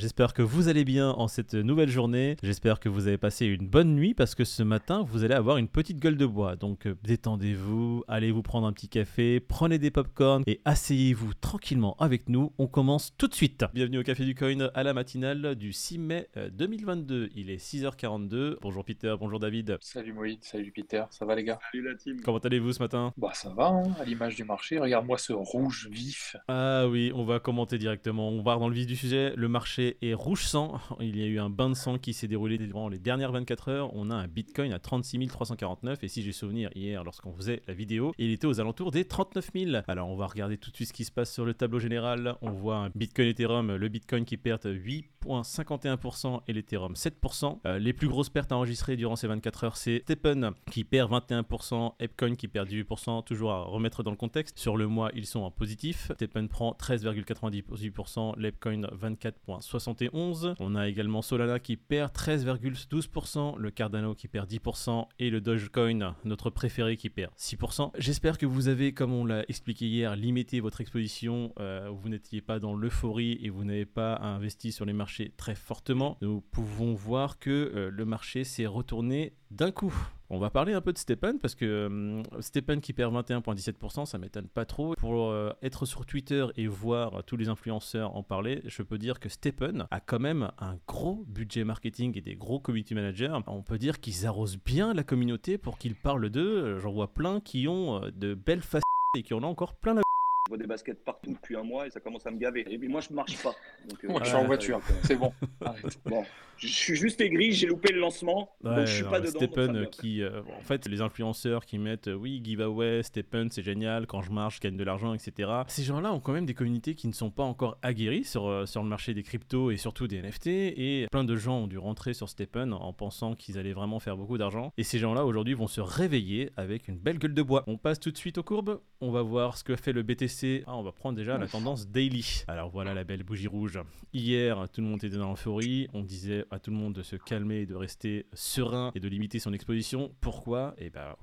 J'espère que vous allez bien en cette nouvelle journée. J'espère que vous avez passé une bonne nuit parce que ce matin, vous allez avoir une petite gueule de bois. Donc euh, détendez-vous, allez vous prendre un petit café, prenez des pop-corn et asseyez-vous tranquillement avec nous. On commence tout de suite. Bienvenue au Café du Coin à la matinale du 6 mai euh, 2022. Il est 6h42. Bonjour Peter, bonjour David. Salut Moïse, salut Peter, ça va les gars? Salut la team. Comment allez-vous ce matin? Bah ça va, hein, à l'image du marché, regarde-moi ce rouge vif. Ah oui, on va commenter directement. On va dans le vif du sujet. Le marché est rouge sang. Il y a eu un bain de sang qui s'est déroulé durant les dernières 24 heures. On a un Bitcoin à 36 349 et si j'ai souvenir hier lorsqu'on faisait la vidéo, il était aux alentours des 39 000. Alors on va regarder tout de suite ce qui se passe sur le tableau général. On voit un Bitcoin Ethereum, le Bitcoin qui perd 8,51% et l'Ethereum 7%. Euh, les plus grosses pertes enregistrées durant ces 24 heures, c'est Steppen qui perd 21%, Epcoin qui perd 18%, toujours à remettre dans le contexte. Sur le mois, ils sont en positif. Steppen prend 13,98%, l'Epcoin 24,71%. On a également Solana qui perd 13,12%, le Cardano qui perd 10% et le Dogecoin, notre préféré, qui perd 6%. J'espère que vous avez, comme on l'a expliqué hier, limité votre exposition. Euh, vous n'étiez pas dans l'euphorie et vous n'avez pas investi sur les marchés très fortement. Nous pouvons voir que euh, le marché s'est retourné d'un coup. On va parler un peu de Stepan parce que euh, Stepan qui perd 21,17%, ça m'étonne pas trop. Pour euh, être sur Twitter et voir tous les influenceurs en parler, je peux dire que Stepan a quand même un gros budget marketing et des gros community managers. On peut dire qu'ils arrosent bien la communauté pour qu'ils parlent d'eux. J'en vois plein qui ont euh, de belles facettes et qui en ont encore plein la Je vois des baskets partout depuis un mois et ça commence à me gaver. Et puis moi, je marche pas. Donc, euh, Moi je suis en voiture, c'est bon. Arrête. Bon, je suis juste aigri, j'ai loupé le lancement, Ouais, donc je suis non, pas dedans. Stepen me- qui, euh, en fait, les influenceurs qui mettent euh, oui giveaway, Stepen c'est génial, quand je marche je gagne de l'argent, etc. Ces gens-là ont quand même des communautés qui ne sont pas encore aguerries sur, euh, sur le marché des cryptos et surtout des NFT et plein de gens ont dû rentrer sur Stepen en pensant qu'ils allaient vraiment faire beaucoup d'argent et ces gens-là aujourd'hui vont se réveiller avec une belle gueule de bois. On passe tout de suite aux courbes, on va voir ce que fait le BTC. Ah, on va prendre déjà la tendance daily. Alors voilà la belle bougie rouge. Hier, tout le monde était dans l'euphorie. On disait à tout le monde de se calmer de rester serein et de limiter son exposition. Pourquoi? Et ben.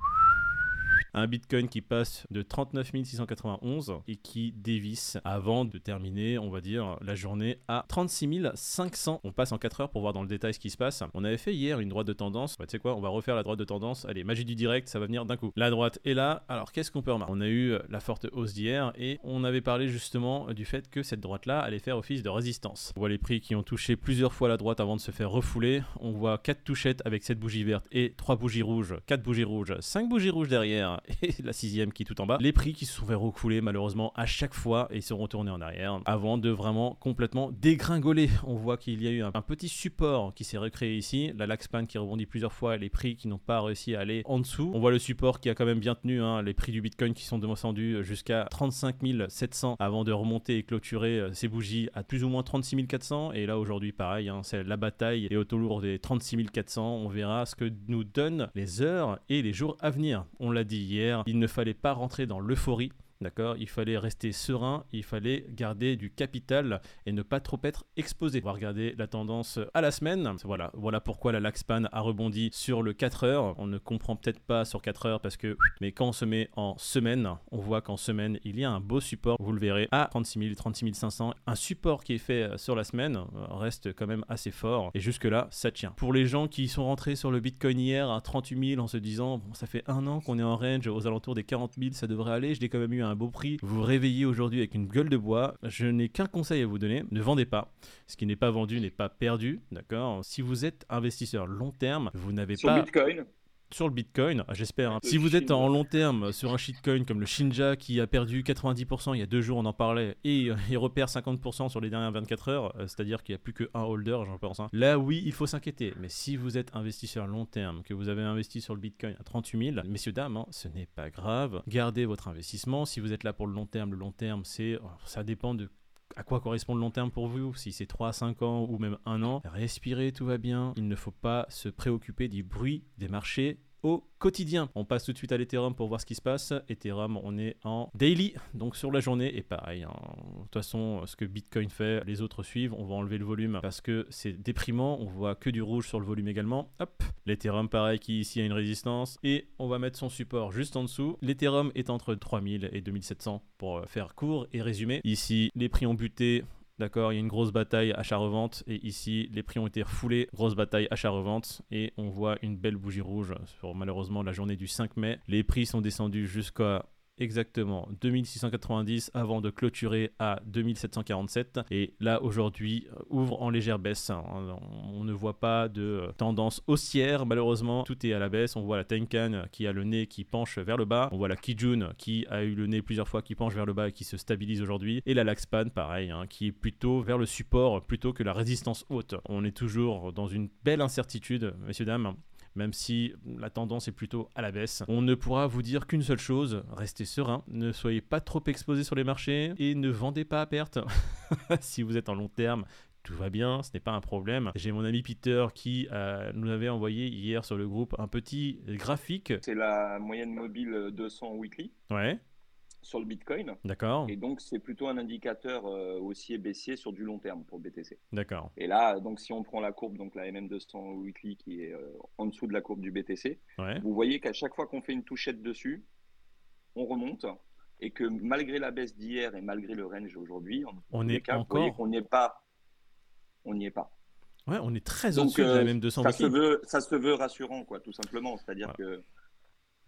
Un bitcoin qui passe de 39 691 et qui dévisse avant de terminer, on va dire, la journée à 36 500. On passe en 4 heures pour voir dans le détail ce qui se passe. On avait fait hier une droite de tendance. Bah, tu sais quoi, on va refaire la droite de tendance. Allez, magie du direct, ça va venir d'un coup. La droite est là. Alors, qu'est-ce qu'on peut remarquer? On a eu euh, la forte hausse d'hier et on avait parlé justement euh, du fait que cette droite-là allait faire office de résistance. On voit les prix qui ont touché plusieurs fois la droite avant de se faire refouler. On voit 4 touchettes avec cette bougie verte et 3 bougies rouges, 4 bougies rouges, 5 bougies rouges derrière et la sixième qui est tout en bas. Les prix qui se sont fait refouler malheureusement à chaque fois et sont retournés en arrière avant de vraiment complètement dégringoler. On voit qu'il y a eu un, petit support qui s'est recréé ici, la Laxpan qui rebondit plusieurs fois les prix qui n'ont pas réussi à aller en dessous. On voit le support qui a quand même bien tenu, hein, les prix du Bitcoin qui sont descendus jusqu'à 35 700 avant de remonter et clôturer euh, ces bougies à plus ou moins 36 400 et là aujourd'hui pareil, hein, c'est la bataille et autour des 36 400. On verra ce que nous donnent les heures et les jours à venir. On l'a dit il ne fallait pas rentrer dans l'euphorie. D'accord Il fallait rester serein, il fallait garder du capital et ne pas trop être exposé. On va regarder la tendance à la semaine. Voilà, voilà pourquoi la Laxpan a rebondi sur le 4 heures. On ne comprend peut-être pas sur 4 heures parce que, mais quand on se met en semaine, on voit qu'en semaine, il y a un beau support, vous le verrez, à 36 000, 36 500. Un support qui est fait euh, sur la semaine euh, reste quand même assez fort et jusque-là, ça tient. Pour les gens qui sont rentrés sur le Bitcoin hier à 38 000 en se disant, bon, ça fait un an qu'on est en range aux alentours des 40 000, ça devrait aller, je l'ai quand même eu à un beau prix. Vous vous réveillez aujourd'hui avec une gueule de bois. Je n'ai qu'un conseil à vous donner, ne vendez pas. Ce qui n'est pas vendu n'est pas perdu, d'accord? Si vous êtes investisseur long terme, vous n'avez pas Bitcoin, sur le Bitcoin, j'espère. hein. Si vous êtes en long terme sur un shitcoin comme le Shinja qui a perdu 90%, il y a deux jours on en parlait, et euh, il repère 50% sur les dernières 24 heures, euh, c'est-à-dire qu'il n'y a plus qu'un holder, j'en pense. hein. Là oui, il faut s'inquiéter. Mais si vous êtes investisseur long terme, que vous avez investi sur le Bitcoin à 38 000, messieurs, dames, hein, ce n'est pas grave. Gardez votre investissement. Si vous êtes là pour le long terme, le long terme, c'est, ça dépend de à quoi correspond le long terme pour vous Si c'est 3, 5 ans ou même un an, respirez, tout va bien. Il ne faut pas se préoccuper du bruit des marchés au quotidien. On passe tout de suite à l'Ethereum pour voir ce qui se passe. Ethereum, on est en daily, donc sur la journée. Et pareil, hein, de toute façon, ce que Bitcoin fait, les autres suivent. On va enlever le volume parce que c'est déprimant. On voit que du rouge sur le volume également. Hop, l'Ethereum, pareil, qui ici a une résistance. Et on va mettre son support juste en dessous. L'Ethereum est entre 3000 et 2700 pour faire court et résumer. Ici, les prix ont buté D'accord, il y a une grosse bataille achat-revente et ici les prix ont été refoulés, grosse bataille achat-revente et on voit une belle bougie rouge malheureusement la journée du 5 mai. Les prix sont descendus jusqu'à Exactement, 2690 avant de clôturer à 2747 et là aujourd'hui euh, ouvre en légère baisse. Hein. On ne voit pas de euh, tendance haussière malheureusement, tout est à la baisse. On voit la Tenkan qui a le nez qui penche vers le bas, on voit la Kijun qui a eu le nez plusieurs fois qui penche vers le bas et qui se stabilise aujourd'hui et la Laxpan pareil hein, qui est plutôt vers le support plutôt que la résistance haute. On est toujours dans une belle incertitude messieurs dames même si la tendance est plutôt à la baisse. On ne pourra vous dire qu'une seule chose, restez serein, ne soyez pas trop exposé sur les marchés et ne vendez pas à perte. si vous êtes en long terme, tout va bien, ce n'est pas un problème. J'ai mon ami Peter qui euh, nous avait envoyé hier sur le groupe un petit graphique. C'est la moyenne mobile 200 weekly. Ouais sur le Bitcoin. D'accord. Et donc, c'est plutôt un indicateur euh, haussier baissier sur du long terme pour le BTC. D'accord. Et là, donc, si on prend la courbe, donc la MM200 Weekly qui est euh, en dessous de la courbe du BTC, vous voyez qu'à chaque fois qu'on fait une touchette dessus, on remonte et que malgré la baisse d'hier et malgré le range aujourd'hui, on est encore. est pas. On n'y est pas. Ouais, on est très au-dessus de la euh, MM200 ça Se veut, ça se veut rassurant, quoi, tout simplement. C'est-à-dire que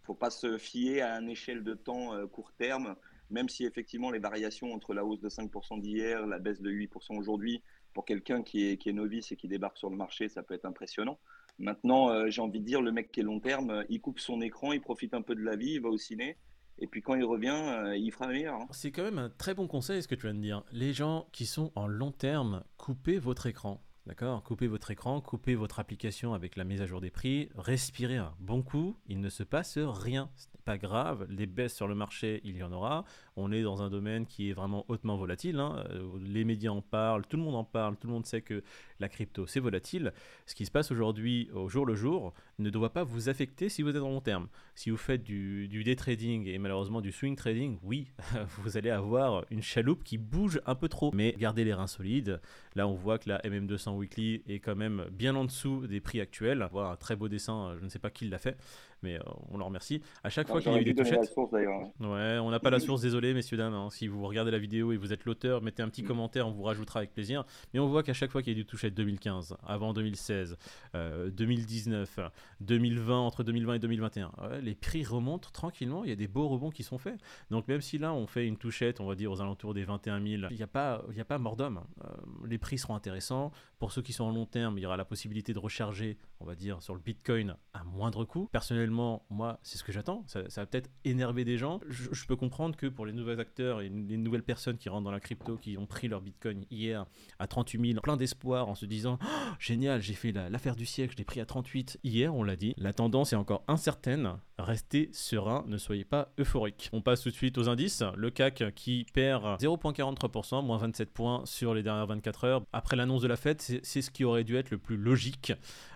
faut pas se fier à une échelle de temps euh, court terme, même si effectivement les variations entre la hausse de 5% d'hier, la baisse de 8% aujourd'hui, pour quelqu'un qui est, novice et qui débarque sur le marché, ça peut être impressionnant. Maintenant, euh, j'ai envie de dire, le mec qui est long terme, euh, il coupe son écran, il profite un peu de la vie, il va au ciné. Et puis quand il revient, il fera meilleur. Hein. C'est quand même un très bon conseil ce que tu viens de dire. Les gens qui sont en long terme, coupez votre écran. D'accord Coupez votre écran, coupez votre application avec la mise à jour des prix, respirez un bon coup, il ne se passe rien. Pas grave, les baisses sur le marché, il y en aura. On est dans un domaine qui est vraiment hautement volatile. Hein. Euh, les médias en parlent, tout le monde en parle, tout le monde sait que la crypto, c'est volatile. Ce qui se passe aujourd'hui, au jour le jour, ne doit pas vous affecter si vous êtes en long terme. Si vous faites du, du day trading et malheureusement du swing trading, oui, vous allez avoir une chaloupe qui bouge un peu trop. Mais gardez les reins solides. Là, on voit que la MM200 Weekly est quand même bien en dessous des prix actuels. Voit un très beau dessin, je ne sais pas qui l'a fait, mais euh, on le remercie. À chaque fois qu'il y a eu des touchettes. ouais, on n'a pas la source, désolé, messieurs, dames. Hein. Si vous regardez la vidéo et vous êtes l'auteur, mettez un petit mm. commentaire, on vous rajoutera avec plaisir. Mais on voit qu'à chaque fois qu'il y a eu des touchettes 2015, avant 2016, 2019, 2020, entre 2020 et 2021, les prix remontent tranquillement. Il y a des beaux rebonds qui sont faits. Donc, même si là, on fait une touchette, on va dire aux alentours des 21 000, il n'y a pas, il a pas mort d'homme. Euh, les prix seront intéressants. Pour ceux qui sont en long terme, il y aura la possibilité de recharger, on va dire, sur le Bitcoin à moindre coût. Personnellement, moi, c'est ce que j'attends. Ça, va peut-être énerver des gens. Je, peux comprendre que pour les nouveaux acteurs et les nouvelles personnes qui rentrent dans la crypto, qui ont pris leur Bitcoin hier à 38 000, plein d'espoir en se disant oh, génial, j'ai fait l'affaire du siècle, je l'ai pris à 38. Hier, on l'a dit, la tendance est encore incertaine. Restez serein, ne soyez pas euphorique. On passe tout de suite aux indices. Le CAC qui perd 0,43%, moins 27 points sur les dernières 24 heures. Après l'annonce de la fête, c'est ce qui aurait dû être le plus logique.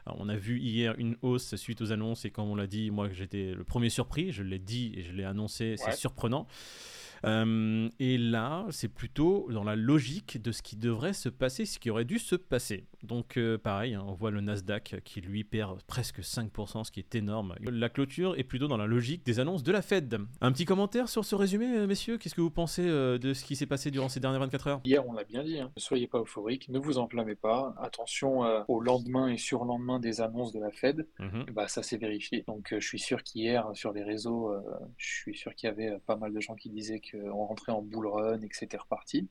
on a vu hier une hausse suite aux annonces et comme on l'a dit, moi j'étais le premier surpris, je l'ai dit et je l'ai annoncé, c'est surprenant. Euh, et là, c'est plutôt dans la logique de ce qui devrait se passer, ce qui aurait dû se passer. Donc euh, pareil, hein, on voit le Nasdaq qui lui perd presque 5%, ce qui est énorme. La clôture est plutôt dans la logique des annonces de la Fed. Un petit commentaire sur ce résumé, euh, messieurs? Qu'est-ce que vous pensez de ce qui s'est passé durant ces dernières 24 heures? Hier, on l'a bien dit, hein. ne soyez pas euphoriques, ne vous enflammez pas. Attention au lendemain et surlendemain des annonces de la Fed. Mhm. Bah, ça s'est vérifié. Donc je suis sûr qu'hier, sur les réseaux, je suis sûr qu'il y avait pas mal de gens qui disaient que on rentrait en bull run et que c'était reparti.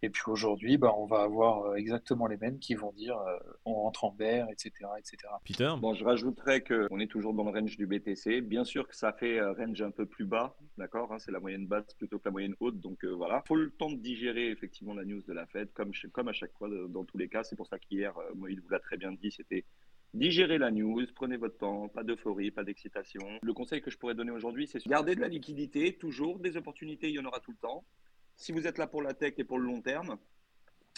Et puis aujourd'hui, bah, on va avoir euh, exactement les mêmes qui vont dire euh, on rentre en bear, etc. etc. Peter? Bon, je rajouterais qu'on est toujours dans le range du BTC. Bien sûr que ça fait euh, range un peu plus bas, d'accord hein, C'est la moyenne basse plutôt que la moyenne haute. Donc voilà. Il faut le temps de digérer effectivement la news de la Fed, comme, comme à chaque fois dans tous les cas. C'est pour ça qu'hier, Moïse vous l'a très bien dit, c'était Digérez la news, prenez votre temps, pas d'euphorie, pas d'excitation. Le conseil que je pourrais donner aujourd'hui, c'est garder de la liquidité, toujours des opportunités, il y en aura tout le temps. Si vous êtes là pour la tech et pour le long terme,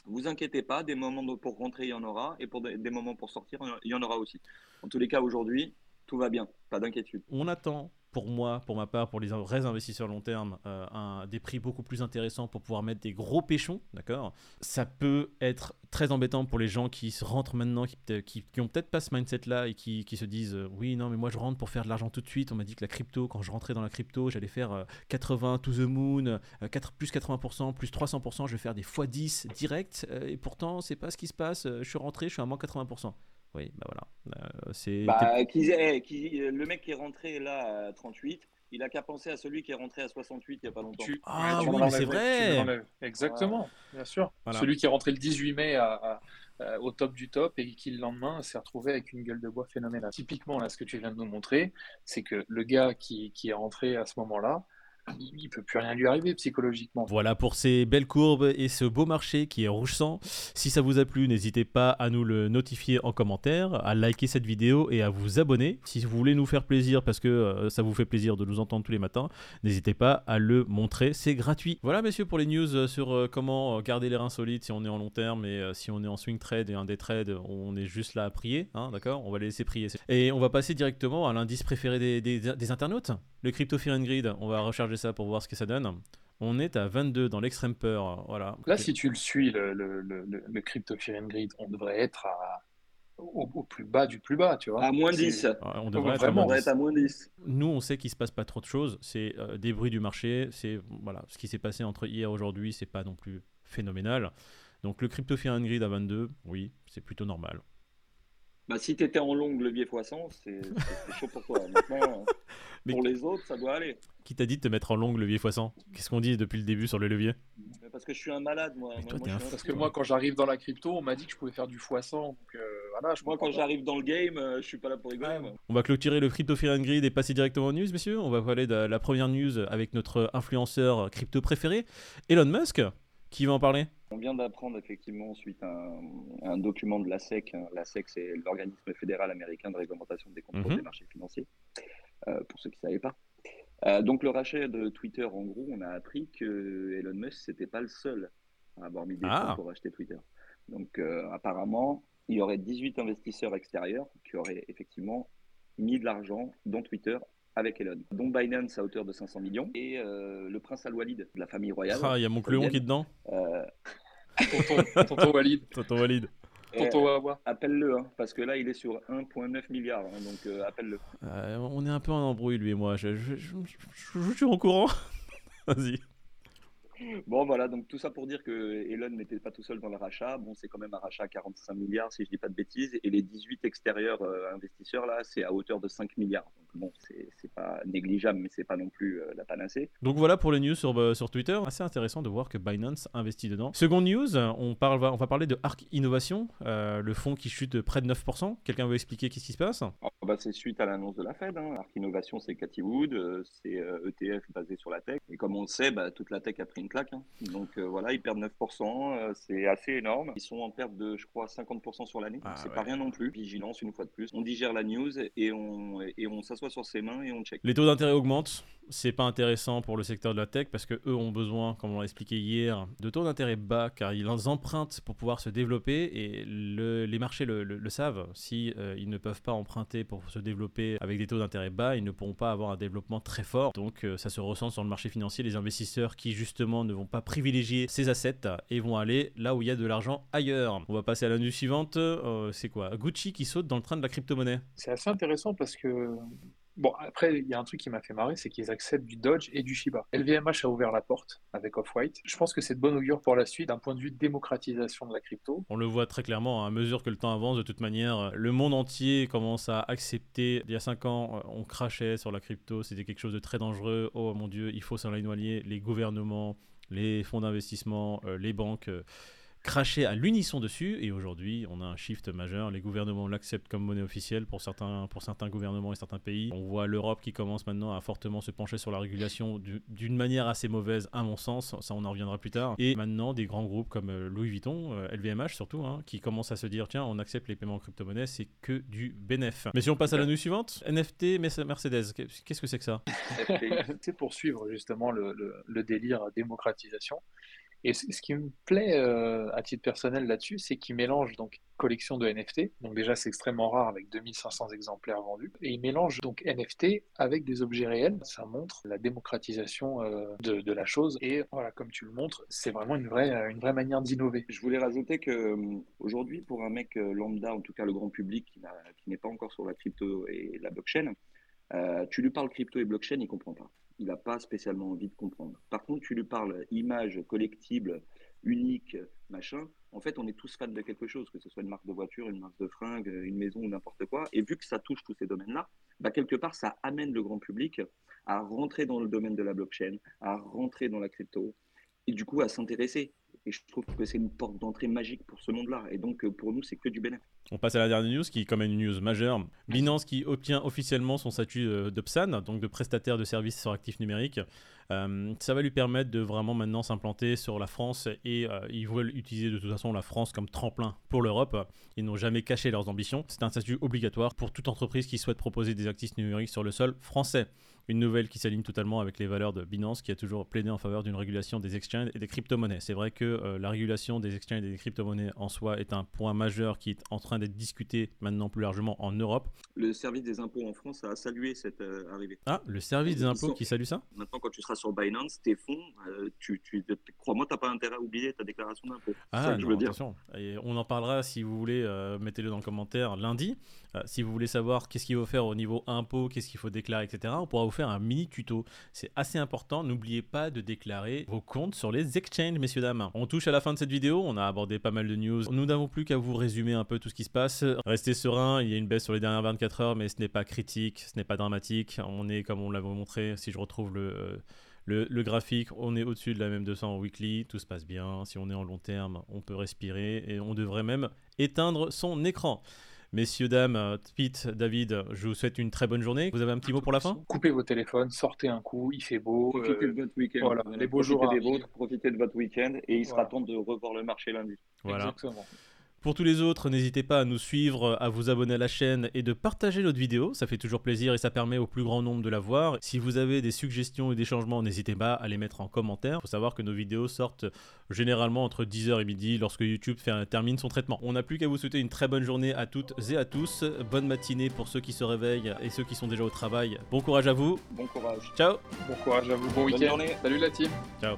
vous inquiétez pas, des moments pour rentrer, il y en aura, et pour des moments pour sortir, il y en aura aussi. En tous les cas, aujourd'hui, tout va bien, pas d'inquiétude. On attend pour moi, pour ma part, pour les vrais investisseurs long terme, euh, des prix beaucoup plus intéressants pour pouvoir mettre des gros péchons, d'accord? Ça peut être très embêtant pour les gens qui se rentrent maintenant, qui, qui, ont peut-être pas ce mindset-là et qui, se disent euh, oui, non, mais moi je rentre pour faire de l'argent tout de suite. On m'a dit que la crypto, quand je rentrais dans la crypto, j'allais faire 80 euh, to the moon, 4, plus 80%, plus 300%, je vais faire des x10 direct. et pourtant, c'est pas ce qui se passe. Je suis rentré, je suis à moins 80%. Oui, bah voilà. Euh, c'est. Bah, qui, eh, qui, le mec qui est rentré là à 38, il a qu'à penser à celui qui est rentré à 68 il n'y a pas longtemps. Ah oui, c'est vrai. Exactement, bien sûr. Celui qui est rentré le 18 mai à, au top du top et qui le lendemain s'est retrouvé avec une gueule de bois phénoménale. Typiquement, là, ce que tu viens de nous montrer, c'est que le gars qui, qui est rentré à ce moment-là, il peut plus rien lui arriver psychologiquement. Voilà pour ces belles courbes et ce beau marché qui est rouge sang. Si ça vous a plu, n'hésitez pas à nous le notifier en commentaire, à liker cette vidéo et à vous abonner. Si vous voulez nous faire plaisir parce que euh, ça vous fait plaisir de nous entendre tous les matins, n'hésitez pas à le montrer, c'est gratuit. Voilà messieurs pour les news euh, sur euh, comment garder les reins solides si on est en long terme et si on est en swing trade et un day trade, on est juste là à prier, hein, d'accord? On va les laisser prier. Et on va passer directement à l'indice préféré des, des internautes, le Crypto Fear and Grid. On va recharger ça pour voir ce que ça donne. On est à 22 dans l'extrême peur. Voilà. Là, si tu le suis, le, le, le, Crypto Fear and Grid, on devrait être à, au, plus bas du plus bas, tu vois. À moins 10. On devrait être, à moins 10. Nous, on sait qu'il se passe pas trop de choses. C'est euh, des bruits du marché. C'est voilà, ce qui s'est passé entre hier et aujourd'hui, c'est pas non plus phénoménal. Donc le Crypto Fear and Grid à 22, oui, c'est plutôt normal. Bah, si tu étais en longue levier x100, c'est chaud pour toi. Maintenant, Mais pour les autres, ça doit aller. Qui t'a dit de te mettre en longue levier x100 Qu'est-ce qu'on dit depuis le début sur le levier? Parce que je suis un malade, moi. Parce que moi, quand j'arrive dans la crypto, on m'a dit que je pouvais faire du x100. Donc, euh, voilà, moi, quand j'arrive dans le game, euh, je suis pas là pour rigoler. On va clôturer le Crypto Fear and Grid et passer directement aux news, messieurs. On va parler de la première news avec notre influenceur crypto préféré, Elon Musk. Qui va en parler? On vient d'apprendre effectivement suite à un, document de la SEC. Hein. La SEC, c'est l'organisme fédéral américain de réglementation des contrôles mhm. des marchés financiers, euh, pour ceux qui ne savaient pas. Euh, donc le rachat de Twitter, en gros, on a appris que Elon Musk, n'était pas le seul à avoir mis des fonds ah. pour acheter Twitter. Donc euh, apparemment, il y aurait 18 investisseurs extérieurs qui auraient effectivement mis de l'argent dans Twitter avec Elon, dont Binance à hauteur de 500 millions, et euh, le prince Al-Walid de la famille royale. Ah, il y a mon cléon qui est dedans euh... tonton, Walid. Tonton Walid. Tonton Wawa. Appelle-le, hein, parce que là, il est sur 1,9 milliard, hein, donc euh, appelle-le. Euh, on est un peu en embrouille, lui et moi. Je, je, je, je suis en courant. Vas-y. Bon, voilà, donc tout ça pour dire que Elon n'était pas tout seul dans le rachat. Bon, c'est quand même un rachat à 45 milliards, si je dis pas de bêtises. Et les 18 extérieurs euh, investisseurs, là, c'est à hauteur de 5 milliards. Bon, c'est pas négligeable, mais c'est pas non plus euh, la panacée. Donc voilà pour les news sur, euh, sur Twitter. Assez intéressant de voir que Binance investit dedans. Seconde news, on, parle, on va parler de Arc Innovation, le fonds qui chute de près de 9%. Quelqu'un veut expliquer qu'est-ce qui se passe? Oh, bah, C'est suite à l'annonce de la Fed. Hein. Arc Innovation, c'est Cathy Wood, c'est ETF e basé sur la tech. Et comme on le sait, bah, toute la tech a pris une claque. Hein. Donc euh, voilà, ils perdent 9%, euh, c'est assez énorme. Ils sont en perte de, je crois, 50% sur l'année. Ah c'est pas rien non plus. Vigilance, une fois de plus. On digère la news et on, et on Les taux d'intérêt augmentent. C'est pas intéressant pour le secteur de la tech parce que eux ont besoin, comme on l'a expliqué hier, de taux d'intérêt bas car ils empruntent pour pouvoir se développer et les marchés le, savent. Si euh, ils ne peuvent pas emprunter pour se développer avec des taux d'intérêt bas, ils ne pourront pas avoir un développement très fort. Donc ça se ressent sur le marché financier. Les investisseurs qui justement ne vont pas privilégier ces assets et vont aller là où il y a de l'argent ailleurs. On va passer à la news suivante. Euh, c'est quoi? Gucci qui saute dans le train de la crypto-monnaie. C'est assez intéressant parce que Bon, après, il y a un truc qui m'a fait marrer, c'est qu'ils acceptent du Dodge et du Shiba. LVMH a ouvert la porte avec Off-White. Je pense que c'est de bonne augure pour la suite d'un point de vue de démocratisation de la crypto. On le voit très clairement, hein, à mesure que le temps avance, de toute manière, le monde entier commence à accepter. Il y a 5 ans, euh, on crachait sur la crypto, c'était quelque chose de très dangereux. Oh mon Dieu, il faut s'en éloigner. Les gouvernements, les fonds d'investissement, euh, les banques euh, crachaient à l'unisson dessus et aujourd'hui on a un shift majeur. Les gouvernements l'acceptent comme monnaie officielle pour certains, pour certains gouvernements et certains pays. On voit l'Europe qui commence maintenant à fortement se pencher sur la régulation d'une manière assez mauvaise à mon sens, ça on en reviendra plus tard. Et maintenant des grands groupes comme euh, Louis Vuitton, LVMH surtout, hein, qui commencent à se dire tiens on accepte les paiements en crypto-monnaie, c'est que du bénéf. Mais si on passe à la news suivante, NFT Mercedes, qu'est-ce que c'est que ça? C'est pour suivre justement le, le délire démocratisation. Et ce qui me plaît euh, à titre personnel là-dessus, c'est qu'il mélange donc collection de NFT, donc déjà c'est extrêmement rare avec 2500 exemplaires vendus, et il mélange donc NFT avec des objets réels. Ça montre la démocratisation euh, de, la chose, et voilà, comme tu le montres, c'est vraiment une vraie, une vraie manière d'innover. Je voulais rajouter que euh, aujourd'hui, pour un mec lambda, en tout cas le grand public qui n'est pas encore sur la crypto et la blockchain, tu lui parles crypto et blockchain, il comprend pas il n'a pas spécialement envie de comprendre. Par contre, tu lui parles image collectible, unique, machin. En fait, on est tous fans de quelque chose, que ce soit une marque de voiture, une marque de fringues, une maison ou n'importe quoi. Et vu que ça touche tous ces domaines-là, bah, quelque part, ça amène le grand public à rentrer dans le domaine de la blockchain, à rentrer dans la crypto, et du coup à s'intéresser. Et je trouve que c'est une porte d'entrée magique pour ce monde-là. Et donc, pour nous, c'est que du bénéfice. On passe à la dernière news qui est quand même une news majeure. Binance qui obtient officiellement son statut euh, de PSAN, donc de prestataire de services sur actifs numériques. Euh, ça va lui permettre de vraiment maintenant s'implanter sur la France et euh, ils veulent utiliser de toute façon la France comme tremplin pour l'Europe. Ils n'ont jamais caché leurs ambitions. C'est un statut obligatoire pour toute entreprise qui souhaite proposer des actifs numériques sur le sol français. Une nouvelle qui s'aligne totalement avec les valeurs de Binance qui a toujours plaidé en faveur d'une régulation des exchanges et des crypto-monnaies. C'est vrai que la régulation des exchanges et des crypto-monnaies en soi est un point majeur qui est en train d'être discuté maintenant plus largement en Europe. Le service des impôts en France a salué cette euh, arrivée. Ah, le service des impôts qui salue ça? Maintenant, quand tu seras sur Binance, tes fonds, euh, tu, tu crois-moi, tu n'as pas intérêt à oublier ta déclaration d'impôt. Ah, je veux attention. Et on en parlera si vous voulez, euh, mettez-le dans le commentaire lundi. si vous voulez savoir qu'est-ce qu'il faut faire au niveau impôt, qu'est-ce qu'il faut déclarer, etc., on pourra vous faire un mini tuto. C'est assez important. N'oubliez pas de déclarer vos comptes sur les exchanges, messieurs, dames. On touche à la fin de cette vidéo. On a abordé pas mal de news. Nous n'avons plus qu'à vous résumer un peu tout ce qui se passe. Restez serein, il y a une baisse sur les dernières 24 heures, mais ce n'est pas critique, ce n'est pas dramatique. On est, comme on l'avait montré, si je retrouve le, le, graphique, on est au-dessus de la même 200 en weekly, tout se passe bien. Si on est en long terme, on peut respirer et on devrait même éteindre son écran. Messieurs, dames, Pete, David, je vous souhaite une très bonne journée. Vous avez un petit mot pour la fin? Coupez vos téléphones, sortez un coup, il fait beau. Profitez de votre week-end. Voilà, les beaux jours. Profitez de votre week-end et il sera temps de revoir le marché lundi. Voilà. Exactement. Pour tous les autres, n'hésitez pas à nous suivre, à vous abonner à la chaîne et de partager notre vidéo. Ça fait toujours plaisir et ça permet au plus grand nombre de la voir. Si vous avez des suggestions et des changements, n'hésitez pas à les mettre en commentaire. Il faut savoir que nos vidéos sortent généralement entre 10h et midi lorsque YouTube termine son traitement. On n'a plus qu'à vous souhaiter une très bonne journée à toutes et à tous. Bonne matinée pour ceux qui se réveillent et ceux qui sont déjà au travail. Bon courage à vous. Bon courage. Ciao. Bon courage à vous. Bon week-end. Salut la team. Ciao.